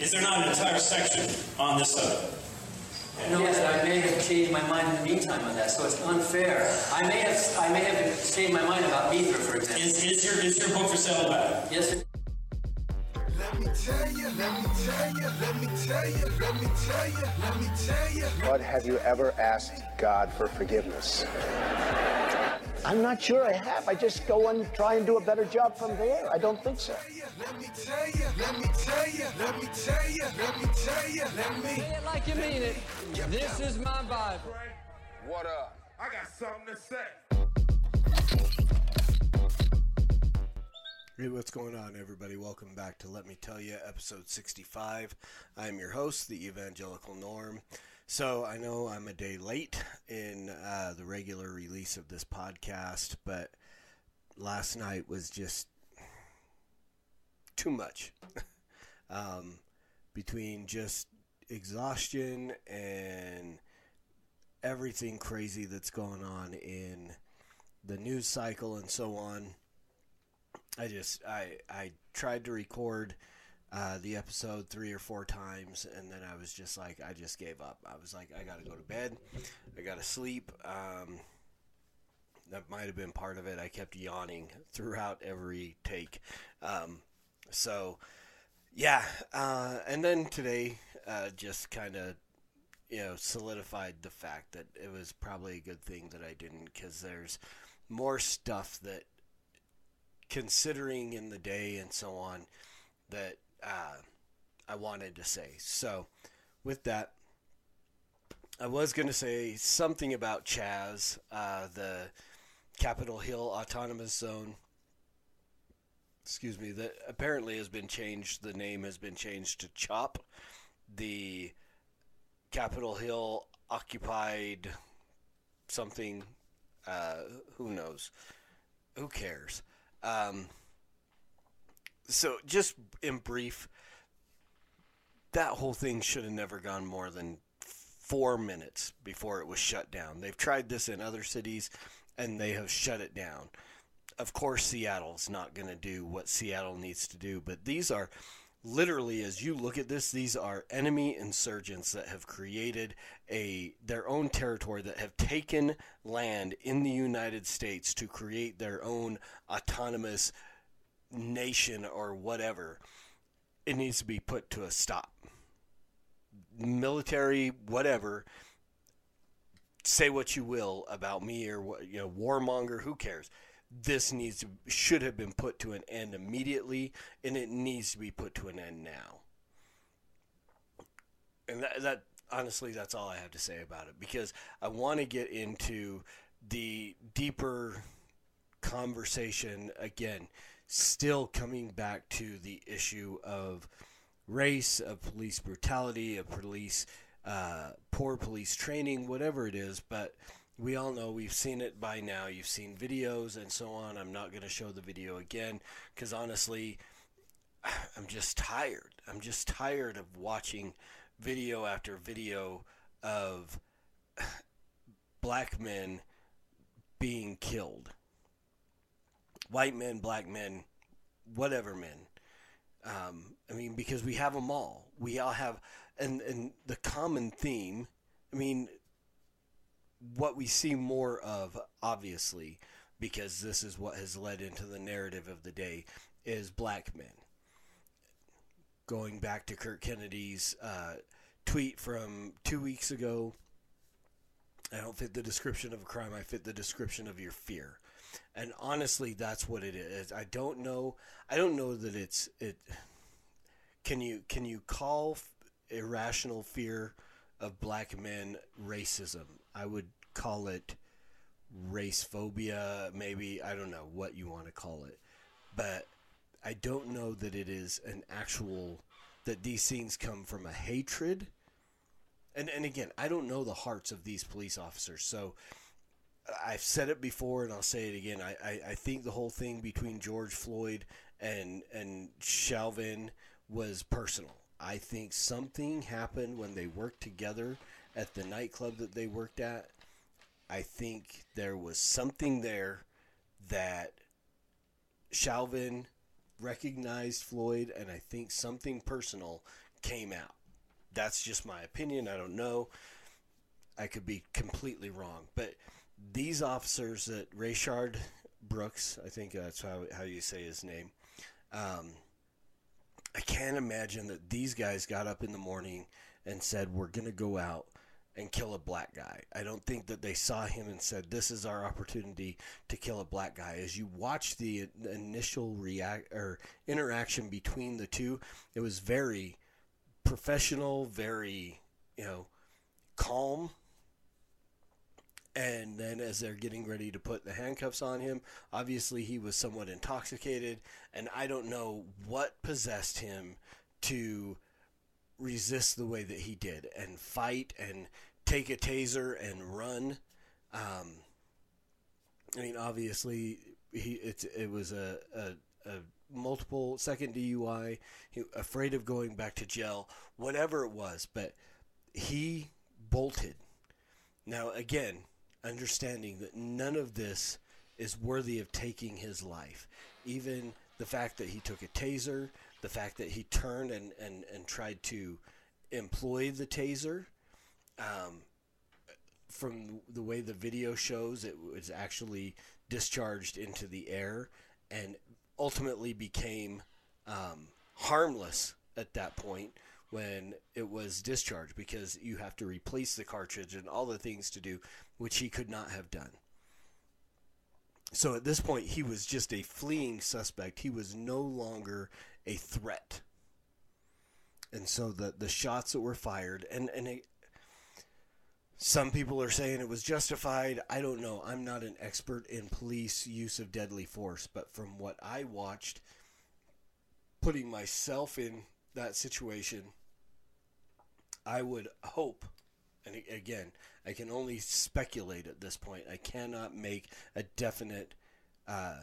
Is there not an entire section on this subject? No, but I may have changed my mind in the meantime on that, so it's unfair. I may have, I may have changed my mind about Mithra, for example. Is, is your is your book for sale back? Yes, sir. Let me tell you, let me tell you, let me tell you, let me tell you, let me tell you. But have you ever asked God for forgiveness? I'm not sure I have. I just go and try and do a better job from there. I don't think so. Let me tell you, let me tell you, let me tell you, let me tell you, let me. Say it like you mean it. This is my Bible. What up? I got something to say. Hey, what's going on, everybody? Welcome back to Let Me Tell You, episode 65. I'm your host, the Evangelical Norm. So, I know I'm a day late in uh, the regular release of this podcast, but last night was just too much. um, between just exhaustion and everything crazy that's going on in the news cycle and so on. I just I I tried to record uh, the episode three or four times, and then I was just like I just gave up. I was like I got to go to bed. I got to sleep. Um, that might have been part of it. I kept yawning throughout every take. Um, so yeah, uh, and then today uh, just kind of you know solidified the fact that it was probably a good thing that I didn't because there's more stuff that considering in the day and so on that uh, I wanted to say. So, with that, I was going to say something about Chaz, uh, the Capitol Hill Autonomous Zone. Excuse me, that apparently has been changed. The name has been changed to CHOP, the Capitol Hill Occupied something. Uh, who knows? Who cares? Um, so, just in brief, that whole thing should have never gone more than four minutes before it was shut down. They've tried this in other cities and they have shut it down. Of course, Seattle's not going to do what Seattle needs to do, but these are literally as you look at this these are enemy insurgents that have created a their own territory that have taken land in the United States to create their own autonomous nation or whatever it needs to be put to a stop. Military whatever say what you will about me or what you know warmonger who cares? This needs to should have been put to an end immediately and it needs to be put to an end now. And that, that honestly that's all i have to say about it because i want to get into the deeper conversation again still coming back to the issue of race of police brutality of police uh, poor police training whatever it is but we all know we've seen it by now. You've seen videos and so on. I'm not going to show the video again because honestly, I'm just tired. I'm just tired of watching video after video of black men being killed. White men, black men, whatever men. Um, I mean, because we have them all. We all have, and, and the common theme, I mean, what we see more of, obviously, because this is what has led into the narrative of the day, is black men. Going back to Kurt Kennedy's uh, tweet from two weeks ago, I don't fit the description of a crime, I fit the description of your fear. And honestly, that's what it is. I don't know. I don't know that it's it. Can you can you call irrational fear of black men racism? I would call it race phobia, maybe. I don't know what you want to call it. But I don't know that it is an actual, that these things come from a hatred. And, and again, I don't know the hearts of these police officers. So I've said it before and I'll say it again. I, I, I think the whole thing between George Floyd and, and Chauvin was personal. I think something happened when they worked together at the nightclub that they worked at. I think there was something there that Chauvin recognized Floyd, and I think something personal came out. That's just my opinion. I don't know. I could be completely wrong, but these officers that Rayshard Brooks, I think that's how how you say his name. Um, I can't imagine that these guys got up in the morning and said, "We're going to go out and kill a black guy." I don't think that they saw him and said, "This is our opportunity to kill a black guy." As you watch the initial react or interaction between the two, it was very professional, very you know calm. And then, as they're getting ready to put the handcuffs on him, obviously he was somewhat intoxicated, and I don't know what possessed him to resist the way that he did and fight and take a taser and run. Um, I mean, obviously, he it, it was a, a, a multiple second DUI, he, afraid of going back to jail, whatever it was, but he bolted. Now, again, understanding that none of this is worthy of taking his life. Even the fact that he took a taser, the fact that he turned and, and, and tried to employ the taser. Um, from the way the video shows, it was actually discharged into the air and ultimately became um, harmless at that point when it was discharged because you have to replace the cartridge and all the things to do, which he could not have done. So at this point, he was just a fleeing suspect. He was no longer a threat. And so the, the shots that were fired, and, and it, some people are saying it was justified. I don't know. I'm not an expert in police use of deadly force, but from what I watched, putting myself in that situation, I would hope, and again, I can only speculate at this point. I cannot make a definite uh,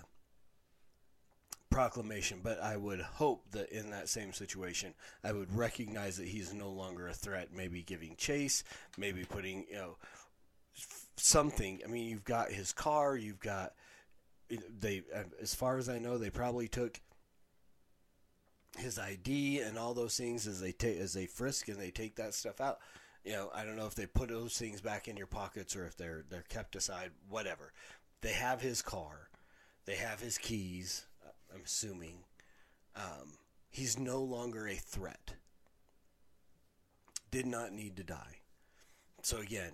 proclamation, but I would hope that in that same situation, I would recognize that he's no longer a threat. Maybe giving chase, maybe putting you know something. I mean, you've got his car, you've got they. As far as I know, they probably took his ID and all those things as they take as they frisk and they take that stuff out. You know, I don't know if they put those things back in your pockets or if they're they're kept aside. Whatever. They have his car. They have his keys. I'm assuming. Um, he's no longer a threat. Did not need to die. So again,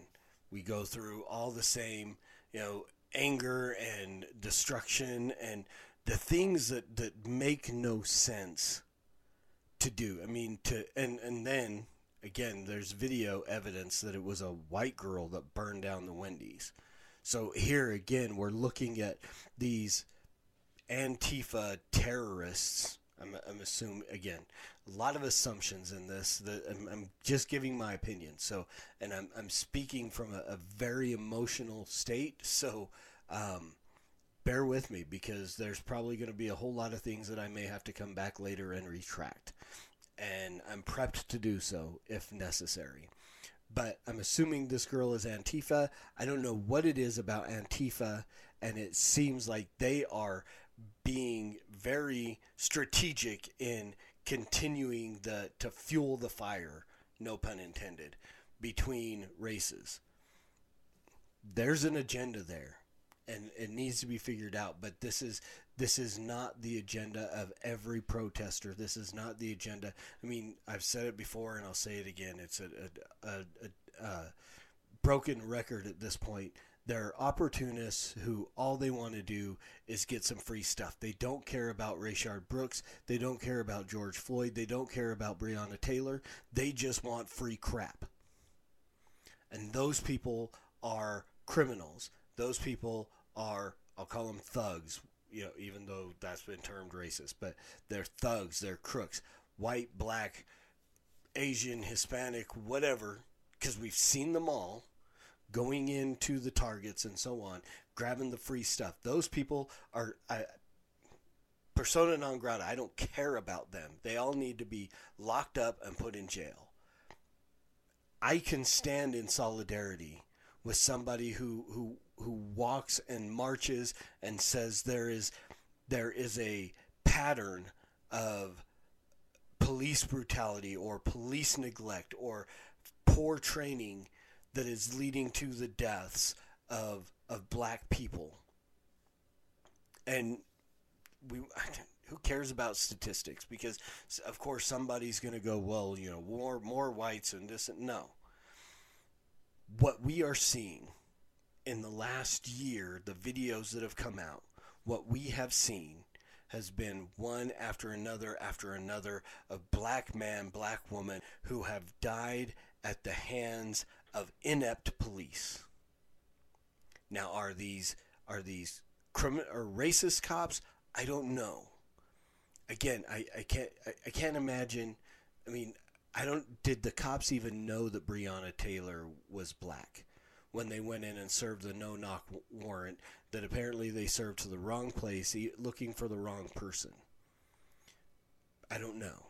we go through all the same, you know, anger and destruction and the things that, that make no sense to do. I mean, to and and then again, there's video evidence that it was a white girl that burned down the Wendy's. So here again, we're looking at these Antifa terrorists. I'm, I'm assuming again a lot of assumptions in this. That I'm, I'm, just giving my opinion. So, and I'm I'm speaking from a, a very emotional state. So, um, bear with me because there's probably going to be a whole lot of things that I may have to come back later and retract, and I'm prepped to do so if necessary. But I'm assuming this girl is Antifa. I don't know what it is about Antifa, and it seems like they are being very strategic in continuing the to fuel the fire, no pun intended, between races. There's an agenda there and it needs to be figured out, but this is this is not the agenda of every protester. This is not the agenda. I mean, I've said it before and I'll say it again. It's a, a, a, a, a broken record at this point they're opportunists who all they want to do is get some free stuff. They don't care about Rayshard Brooks. They don't care about George Floyd. They don't care about Breonna Taylor. They just want free crap. And those people are criminals. Those people are, I'll call them thugs, you know, even though that's been termed racist, but they're thugs, they're crooks. White, black, Asian, Hispanic, whatever, because we've seen them all going into the targets and so on, grabbing the free stuff. Those people are I, persona non grata. I don't care about them. They all need to be locked up and put in jail. I can stand in solidarity with somebody who who who walks and marches and says there is there is a pattern of police brutality or police neglect or poor training that is leading to the deaths of of black people. And we who cares about statistics because of course somebody's going to go well you know more more whites and this and no what we are seeing in the last year the videos that have come out what we have seen has been one after another after another of black man black woman who have died at the hands of inept police now are these are these criminal or racist cops i don't know again, I, I can't I, I can't imagine. I mean, I don't. Did the cops even know that Breonna Taylor was black when they went in and served the no knock warrant? That apparently they served to the wrong place, looking for the wrong person. I don't know.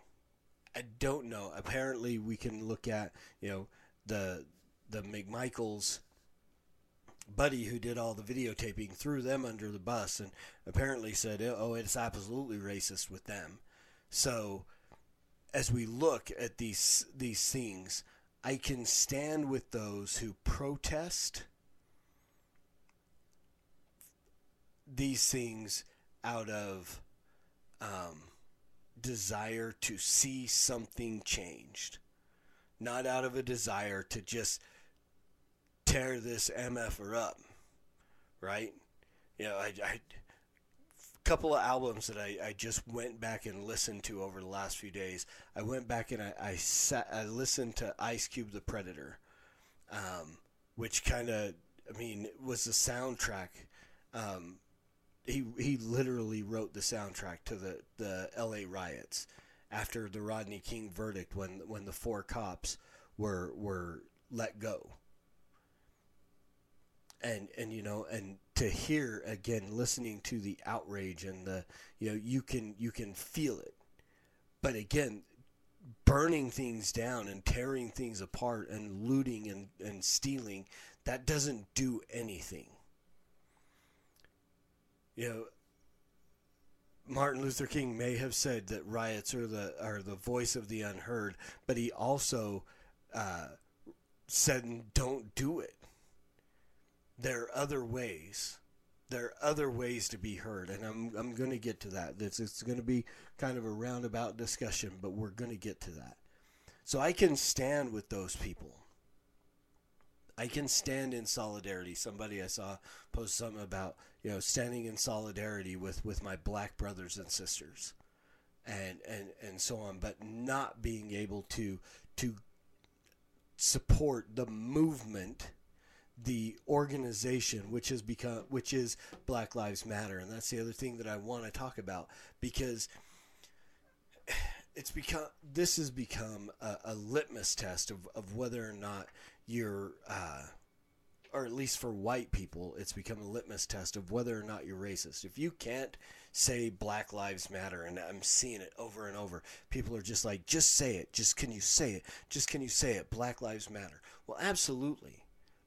I don't know. Apparently, we can look at you know the the McMichaels buddy who did all the videotaping threw them under the bus and apparently said, "Oh, oh it's absolutely racist with them." So, as we look at these these things, I can stand with those who protest these things out of um, desire to see something changed, not out of a desire to just tear this MFer up, right? You know, I, I couple of albums that I, I just went back and listened to over the last few days. I went back and I, I sat I listened to Ice Cube the Predator, um, which kind of I mean was the soundtrack. Um, he he literally wrote the soundtrack to the the L.A. riots after the Rodney King verdict when when the four cops were were let go and and you know and to hear again listening to the outrage and the you know you can you can feel it but again burning things down and tearing things apart and looting and, and stealing that doesn't do anything you know Martin Luther King may have said that riots are the are the voice of the unheard, but he also uh, said, "Don't do it." There are other ways. There are other ways to be heard, and I'm I'm going to get to that. It's it's going to be kind of a roundabout discussion, but we're going to get to that. So I can stand with those people. I can stand in solidarity. Somebody I saw post something about you know standing in solidarity with with my black brothers and sisters, and and and so on, but not being able to to support the movement the organization which has become which is Black Lives Matter. And that's the other thing that I want to talk about because it's become this has become a, a litmus test of, of whether or not you're uh, or at least for white people it's become a litmus test of whether or not you're racist. If you can't say black lives matter and i'm seeing it over and over people are just like just say it. Just can you say it? Just can you say it? Black lives matter. Well absolutely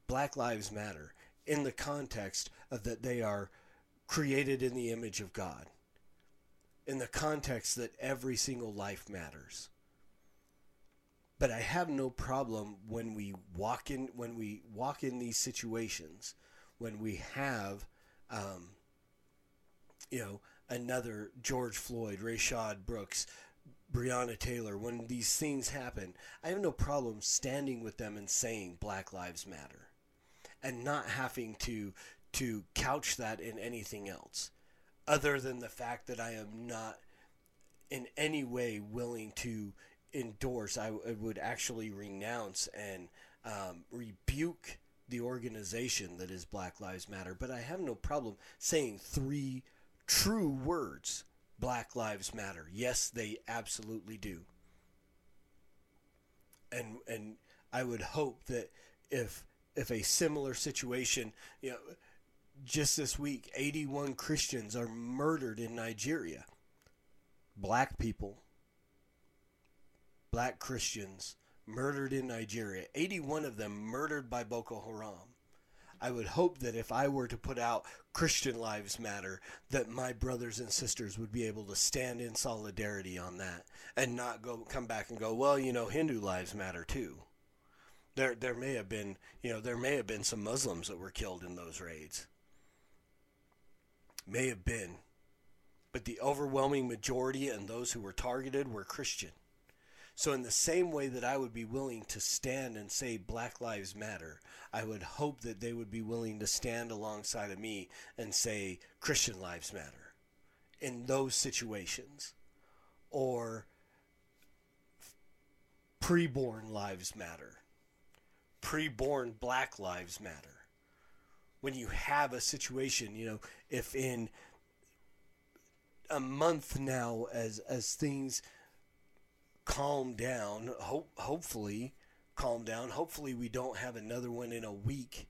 Black Lives Matter in the context of that they are created in the image of God, in the context that every single life matters. But I have no problem when we walk in when we walk in these situations when we have, um, you know, another George Floyd, Rayshard Brooks, Breonna Taylor, when these things happen, I have no problem standing with them and saying Black Lives Matter and not having to to couch that in anything else other than the fact that I am not in any way willing to endorse. I, would actually renounce and um, rebuke the organization that is Black Lives Matter. But I have no problem saying three true words Black Lives Matter. Yes they absolutely do. And and I would hope that if if a similar situation, you know, just this week, 81 Christians are murdered in Nigeria. Black people, black Christians murdered in Nigeria. 81 of them murdered by Boko Haram. I would hope that if I were to put out Christian Lives Matter, that my brothers and sisters would be able to stand in solidarity on that and not go come back and go, well, you know, Hindu lives matter too. There, there may have been, you know, there may have been some Muslims that were killed in those raids. May have been, but the overwhelming majority and those who were targeted were Christian. So, in the same way that I would be willing to stand and say Black Lives Matter, I would hope that they would be willing to stand alongside of me and say Christian Lives Matter in those situations. Or preborn lives matter, preborn Black Lives Matter. When you have a situation, you know, if in a month now, as as things calm down. Hope, hopefully, calm down. Hopefully, we don't have another one in a week.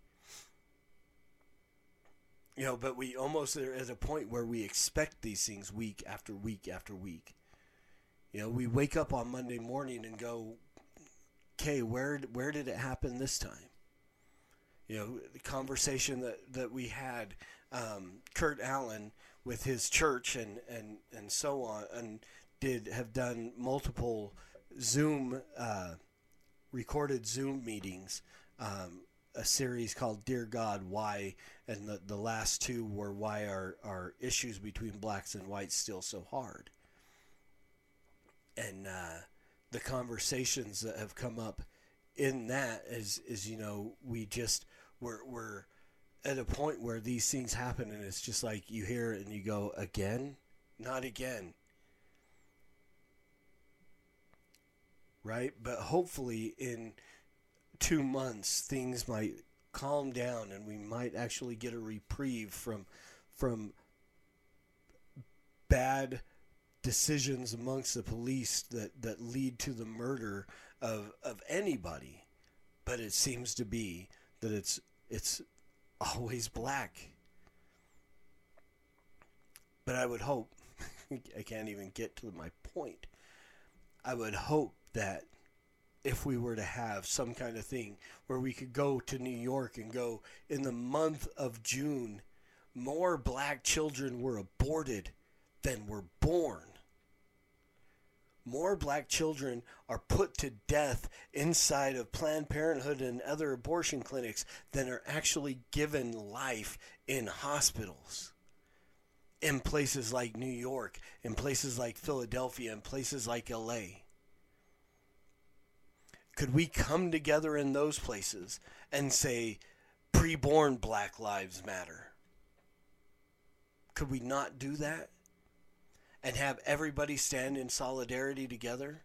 You know, but we almost are at a point where we expect these things week after week after week. You know, we wake up on Monday morning and go, "Okay, where where did it happen this time?" You know, the conversation that that we had, um, Kurt Allen with his church and and and so on, and did have done multiple Zoom uh, recorded Zoom meetings. Um, a series called Dear God Why and the, the last two were why are, are issues between blacks and whites still so hard and uh, the conversations that have come up in that is is you know we just we're, we're at a point where these things happen and it's just like you hear it and you go again not again right? But hopefully, in two months, things might calm down, and we might actually get a reprieve from from bad decisions amongst the police that, that lead to the murder of of anybody. But it seems to be that it's it's always black. But I would hope I can't even get to my point. I would hope that if we were to have some kind of thing where we could go to New York and go in the month of June, more black children were aborted than were born. More black children are put to death inside of Planned Parenthood and other abortion clinics than are actually given life in hospitals. In places like New York, in places like Philadelphia, in places like LA. Could we come together in those places and say, preborn Black Lives Matter? Could we not do that? And have everybody stand in solidarity together?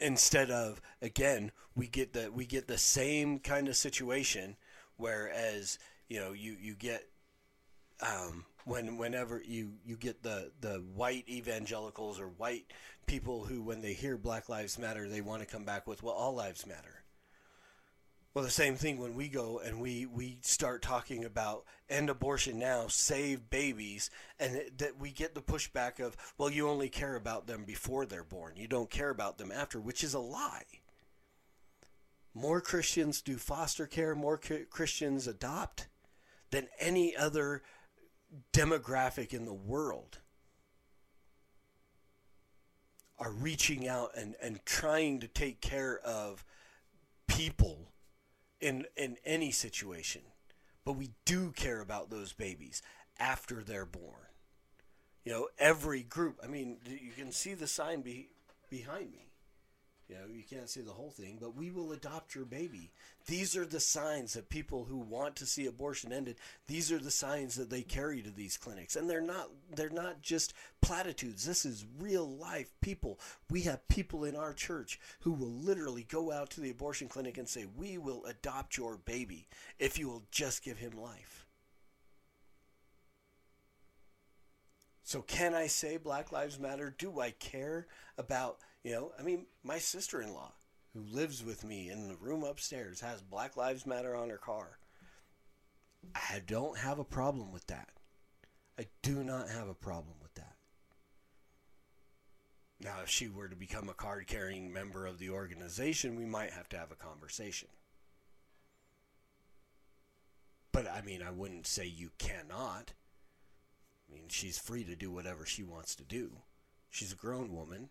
Instead of again, we get the we get the same kind of situation whereas, you know, you, you get um, when whenever you you get the the white evangelicals or white people who when they hear black lives matter they want to come back with well all lives matter well the same thing when we go and we we start talking about end abortion now save babies and that we get the pushback of well you only care about them before they're born. You don't care about them after which is a lie. More christians do foster care. More christians adopt than any other demographic in the world are reaching out and, and trying to take care of people in in any situation. But we do care about those babies after they're born. You know, every group. I mean, you can see the sign be, behind me. You know, you can't see the whole thing, but we will adopt your baby. These are the signs that people who want to see abortion ended, these are the signs that they carry to these clinics. And they're not they're not just platitudes. This is real life people. We have people in our church who will literally go out to the abortion clinic and say, "We will adopt your baby if you will just give him life." So can I say Black Lives Matter? Do I care about you know, I mean, my sister in law, who lives with me in the room upstairs, has Black Lives Matter on her car. I don't have a problem with that. I do not have a problem with that. Now, if she were to become a card carrying member of the organization, we might have to have a conversation. But I mean, I wouldn't say you cannot. I mean, she's free to do whatever she wants to do. She's a grown woman.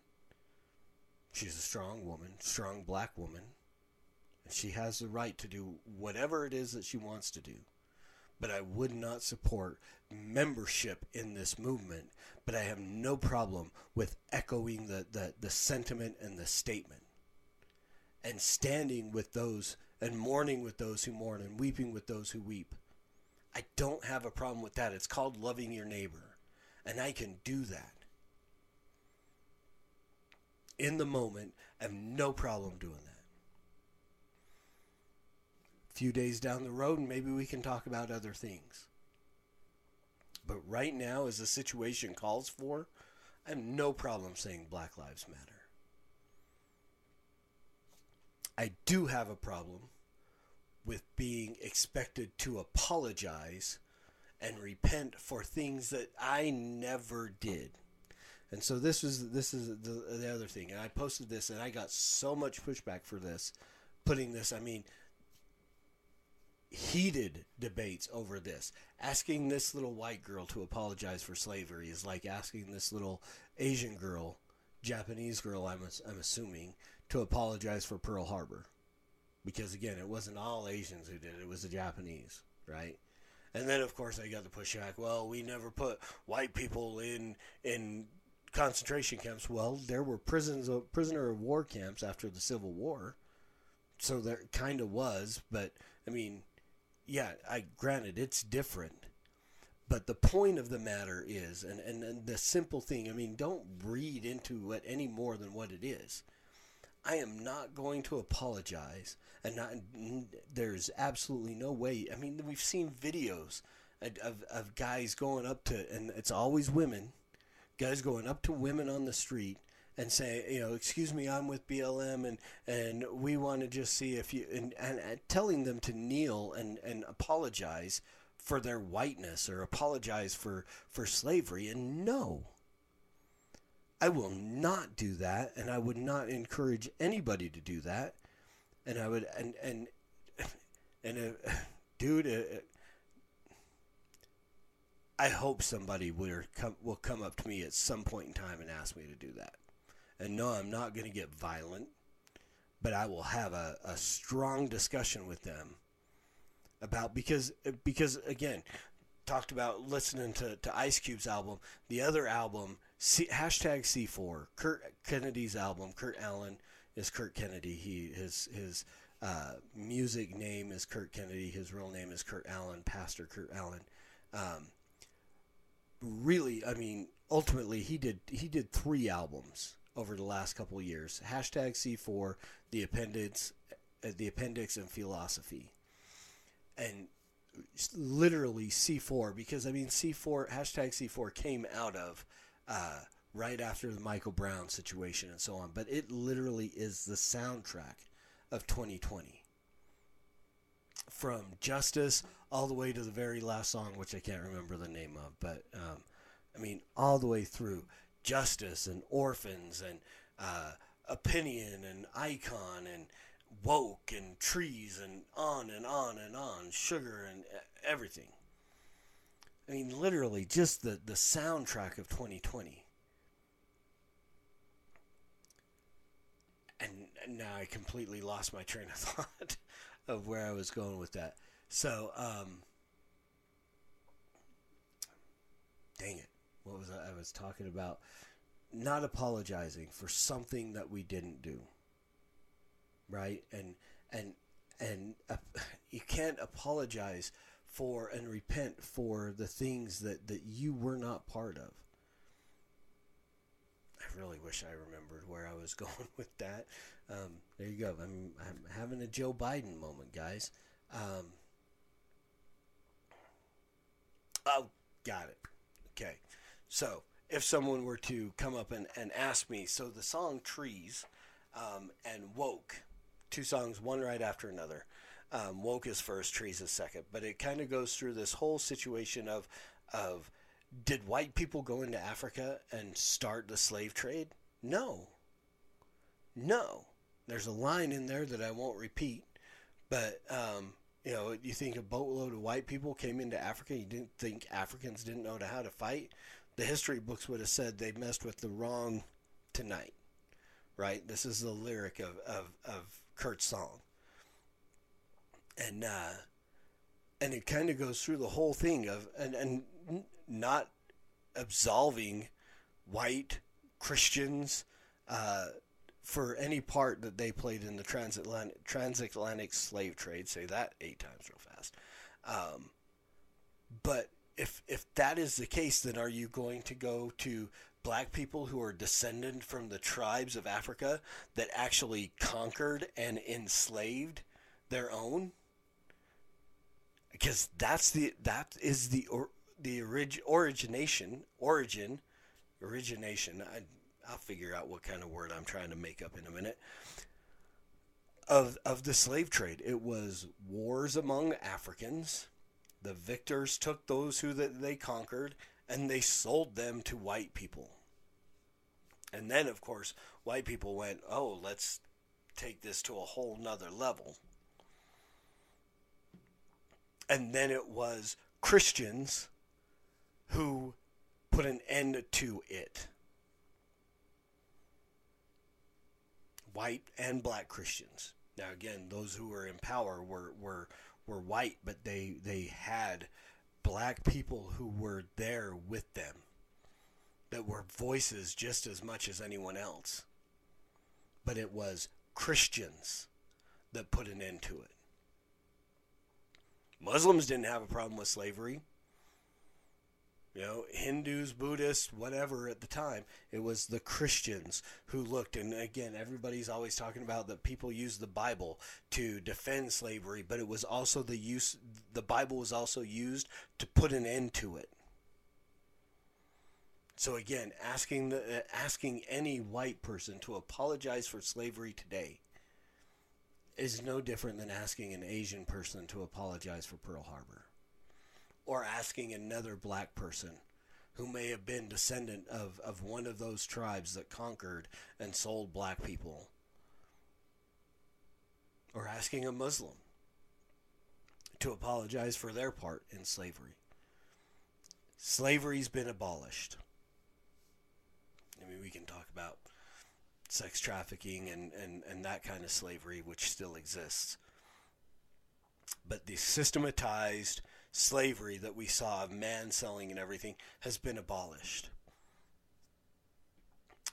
She's a strong woman, strong black woman. And she has the right to do whatever it is that she wants to do. But I would not support membership in this movement. But I have no problem with echoing the, the, the sentiment and the statement and standing with those and mourning with those who mourn and weeping with those who weep. I don't have a problem with that. It's called loving your neighbor. And I can do that. In the moment, I have no problem doing that. A few days down the road, maybe we can talk about other things. But right now, as the situation calls for, I have no problem saying Black Lives Matter. I do have a problem with being expected to apologize and repent for things that I never did. And so this was this is the, the other thing. And I posted this and I got so much pushback for this putting this I mean heated debates over this. Asking this little white girl to apologize for slavery is like asking this little Asian girl, Japanese girl I'm I'm assuming to apologize for Pearl Harbor because again, it wasn't all Asians who did it; it was the Japanese, right? And then, of course, I got the pushback. Well, we never put white people in in concentration camps. Well, there were prisons of prisoner of war camps after the Civil War, so there kind of was. But I mean, yeah, I granted it's different. But the point of the matter is, and, and, and the simple thing, I mean, don't read into it any more than what it is. I am not going to apologize, and not. There's absolutely no way. I mean, we've seen videos of, of, of guys going up to, and it's always women, guys going up to women on the street and say, you know, excuse me, I'm with BLM, and and we want to just see if you, and, and, and telling them to kneel and and apologize for their whiteness or apologize for for slavery, and no. I will not do that, and I would not encourage anybody to do that. And I would, and and and uh, dude, uh, I hope somebody will come will come up to me at some point in time and ask me to do that. And no, I'm not going to get violent, but I will have a, a strong discussion with them about because because again, talked about listening to, to Ice Cube's album. The other album, C, hashtag C4, Kurt Kennedy's album. Kurt Allen is Kurt Kennedy. He his his uh, music name is Kurt Kennedy. His real name is Kurt Allen, Pastor Kurt Allen. Um, really, I mean, ultimately, he did he did three albums over the last couple of years. Hashtag C4, the appendix, uh, the appendix, and philosophy, and literally C4 because I mean C4 hashtag C4 came out of uh, right after the Michael Brown situation and so on, but it literally is the soundtrack of 2020 from Justice all the way to the very last song, which I can't remember the name of, but um, I mean all the way through Justice and Orphans and uh, Opinion and Icon and woke and trees and on and on and on, sugar and everything. I mean, literally, just the, the soundtrack of 2020. And, and now I completely lost my train of thought of where I was going with that. So, um, dang it. What was I, I was talking about? Not apologizing for something that we didn't do right? And and and uh, you can't apologize for and repent for the things that that you were not part of. I really wish I remembered where I was going with that. Um, there you go. I'm, I'm having a Joe Biden moment, guys. Um, oh, got it. Okay. So, if someone were to come up and, and ask me, so the song Trees um, and Woke two songs, one right after another. Um, woke is first, trees is second, but it kind of goes through this whole situation of of did white people go into Africa and start the slave trade? No. No. There's a line in there that I won't repeat, but um, You know, you think a boatload of white people came into Africa. You didn't think Africans didn't know how to fight. The history books would have said they messed with the wrong tonight, right? This is the lyric of of, of Kurt's song, and uh, and it kind of goes through the whole thing of and and not absolving white Christians uh, for any part that they played in the transatlantic transatlantic slave trade. Say that eight times real fast. Um, but if if that is the case, then are you going to go to black people who are descended from the tribes of Africa that actually conquered and enslaved their own? Because that's the that is the or, the orig, origination origin origination. I, I'll figure out what kind of word I'm trying to make up in a minute. Of of the slave trade, it was wars among Africans. The victors took those who they conquered and they sold them to white people. And then, of course, white people went, "Oh, let's take this to a whole nother level." And then it was Christians who put an end to it. White and black Christians. Now again, those who were in power were, were were white, but they they had black people who were there with them that were voices just as much as anyone else. But it was Christians that put an end to it. Muslims didn't have a problem with slavery you know, Hindus, Buddhists, whatever at the time. It was the Christians who looked, and again, everybody's always talking about that people use the Bible to defend slavery, but it was also the use, the Bible was also used to put an end to it. So again, asking the, uh, asking any white person to apologize for slavery today is no different than asking an Asian person to apologize for Pearl Harbor or asking another black person who may have been descendant of, of one of those tribes that conquered and sold black people, or asking a Muslim to apologize for their part in slavery. Slavery's been abolished. I mean, we can talk about sex trafficking and, and, and that kind of slavery, which still exists. But the systematized slavery that we saw of man selling and everything has been abolished.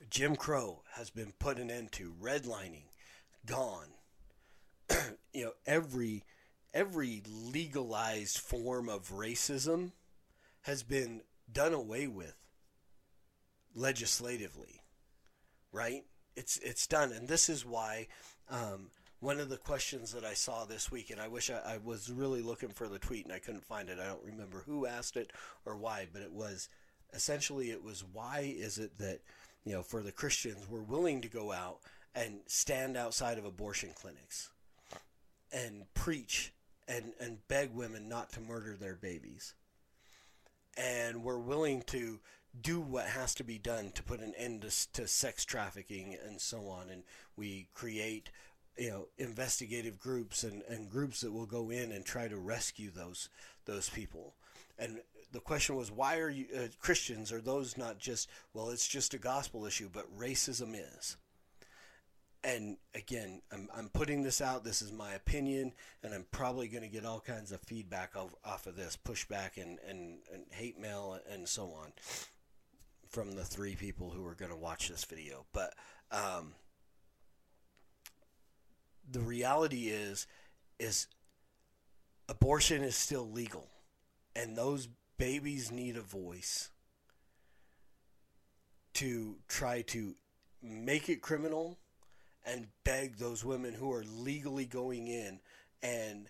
Jim Crow has been put an end to. Redlining, gone. you know, every every legalized form of racism has been done away with legislatively, right? It's it's done, and this is why um, one of the questions that I saw this week, and I wish I, I, was really looking for the tweet and I couldn't find it. I don't remember who asked it or why, but it was essentially it was why is it that you know for the Christians we're willing to go out and stand outside of abortion clinics and preach and and beg women not to murder their babies, and we're willing to do what has to be done to put an end to, to sex trafficking and so on, and we create you know investigative groups and, and groups that will go in and try to rescue those those people. And the question was why are you uh, christians are those not just well it's just a gospel issue but racism is? And again I'm, I'm putting this out. This is my opinion and i'm probably going to get all kinds of feedback off, off of this pushback and, and, and hate mail and so on from the three people who are going to watch this video. But um, the reality is is abortion is still legal and those babies need a voice to try to make it criminal and beg those women who are legally going in and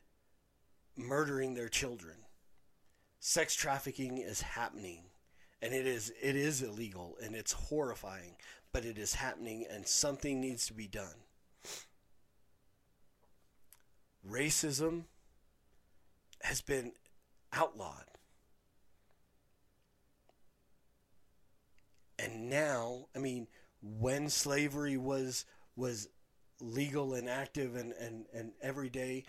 murdering their children. Sex trafficking is happening and it is it is illegal and it's horrifying, but it is happening and something needs to be done racism has been outlawed. And now, I mean, when slavery was was legal and active and, and, and every day,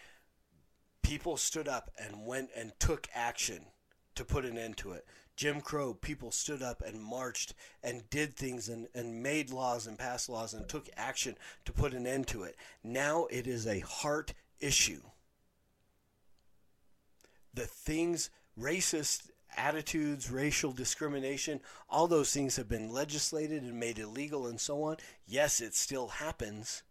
people stood up and went and took action to put an end to it. Jim Crow, people stood up and marched and did things and, and made laws and passed laws and took action to put an end to it. Now it is a heart issue. The things, racist attitudes, racial discrimination, all those things have been legislated and made illegal and so on. Yes, it still happens,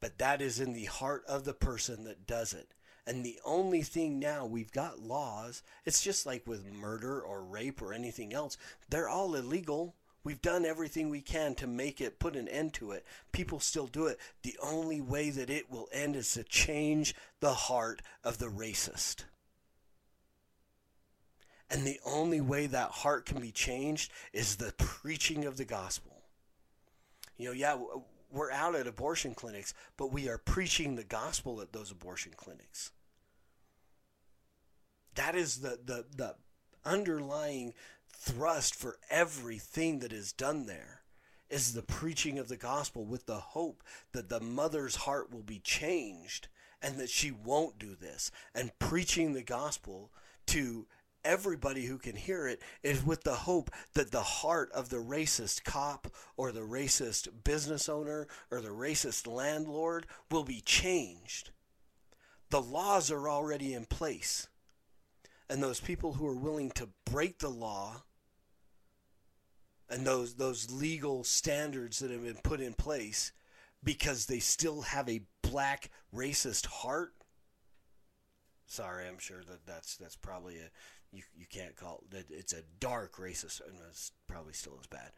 but that is in the heart of the person that does it. And the only thing now we've got laws, it's just like with murder or rape or anything else, they're all illegal. We've done everything we can to make it, put an end to it. People still do it. The only way that it will end is to change the heart of the racist. And the only way that heart can be changed is the preaching of the gospel. You know, yeah, we're out at abortion clinics, but we are preaching the gospel at those abortion clinics. That is the, the, the underlying thrust for everything that is done there is the preaching of the gospel with the hope that the mother's heart will be changed and that she won't do this and preaching the gospel to everybody who can hear it is with the hope that the heart of the racist cop or the racist business owner or the racist landlord will be changed. The laws are already in place. And those people who are willing to break the law and those those legal standards that have been put in place because they still have a black racist heart. Sorry i'm sure that that's that's probably a you, you can't call that it's a dark racist and it's probably still as bad.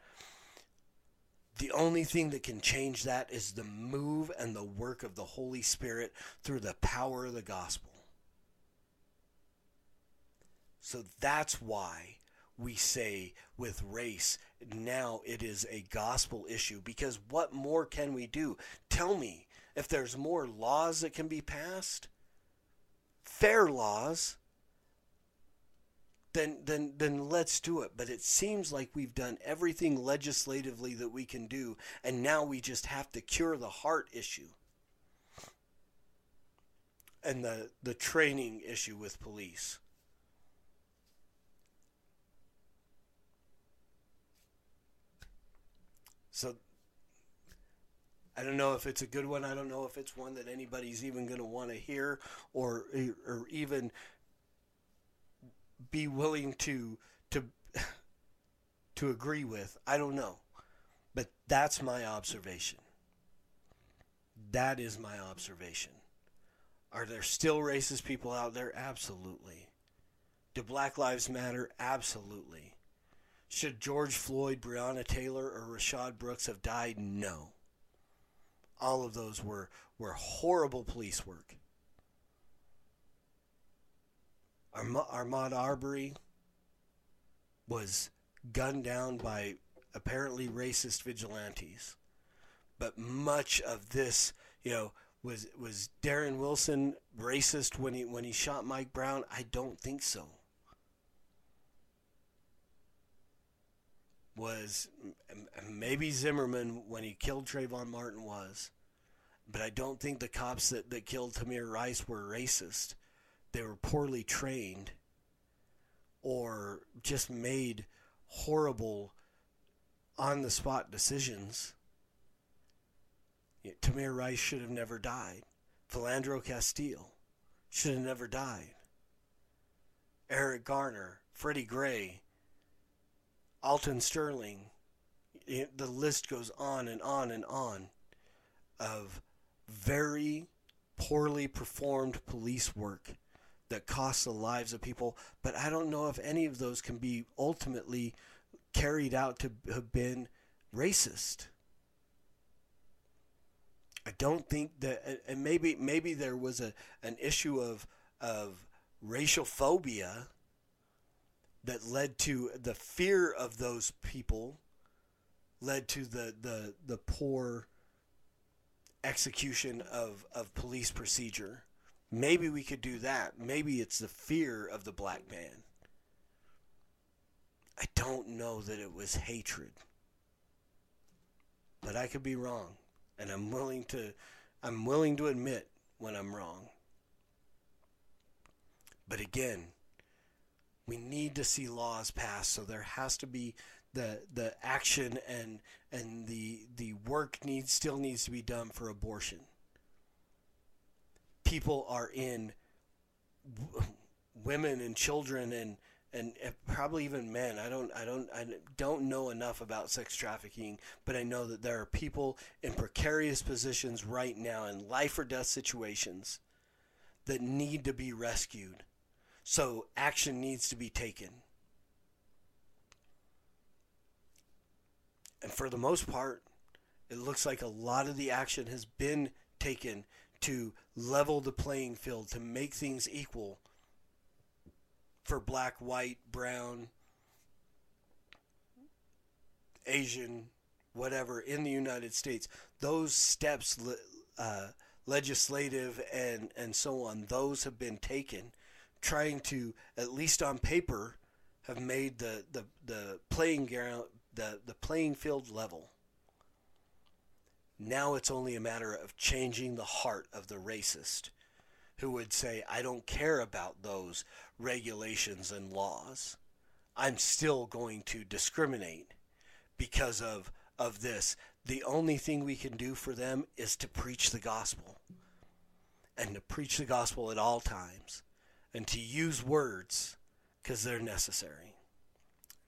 The only thing that can change that is the move and the work of the holy spirit through the power of the gospel so that's why we say with race now it is a gospel issue because what more can we do tell me if there's more laws that can be passed fair laws then then then let's do it. But it seems like we've done everything legislatively that we can do, and now we just have to cure the heart issue and the the training issue with police. So I don't know if it's a good one. I don't know if it's one that anybody's even going to want to hear or or even be willing to to to agree with. I don't know. But that's my observation. That is my observation. Are there still racist people out there? Absolutely. Do Black Lives Matter? Absolutely. Should George Floyd, Breonna Taylor, or Rayshard Brooks have died? No. All of those were, were horrible police work. Ahmaud Arbery was gunned down by apparently racist vigilantes. But much of this, you know, was was Darren Wilson racist when he when he shot Mike Brown? I don't think so. Was maybe Zimmerman when he killed Trayvon Martin was, but I don't think the cops that, that killed Tamir Rice were racist they were poorly trained or just made horrible on the spot decisions. Tamir Rice should have never died. Philando Castile should have never died. Eric Garner, Freddie Gray, Alton Sterling, the list goes on and on and on of very poorly performed police work that costs the lives of people. But I don't know if any of those can be ultimately carried out to have been racist. I don't think that, and maybe maybe there was a an issue of of racial phobia that led to the fear of those people, led to the the the poor execution of of police procedure. Maybe we could do that. Maybe it's the fear of the black man. I don't know that it was hatred. But I could be wrong, and I'm willing to I'm willing to admit when I'm wrong. But again, we need to see laws passed, so there has to be the the action and and the the work needs still needs to be done for abortion. People are in women and children and and probably even men. I don't I don't I don't know enough about sex trafficking, but I know that there are people in precarious positions right now in life or death situations that need to be rescued. So action needs to be taken. And for the most part, it looks like a lot of the action has been taken to level the playing field, to make things equal for black, white, brown, Asian, whatever in the United States. Those steps, uh, legislative and, and so on, those have been taken, trying to, at least on paper, have made the, the, the playing ground, the, the playing field level. Now it's only a matter of changing the heart of the racist who would say, I don't care about those regulations and laws. I'm still going to discriminate because of, of this. The only thing we can do for them is to preach the gospel and to preach the gospel at all times and to use words because they're necessary.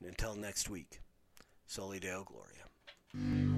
And until next week, Soli Deo Gloria.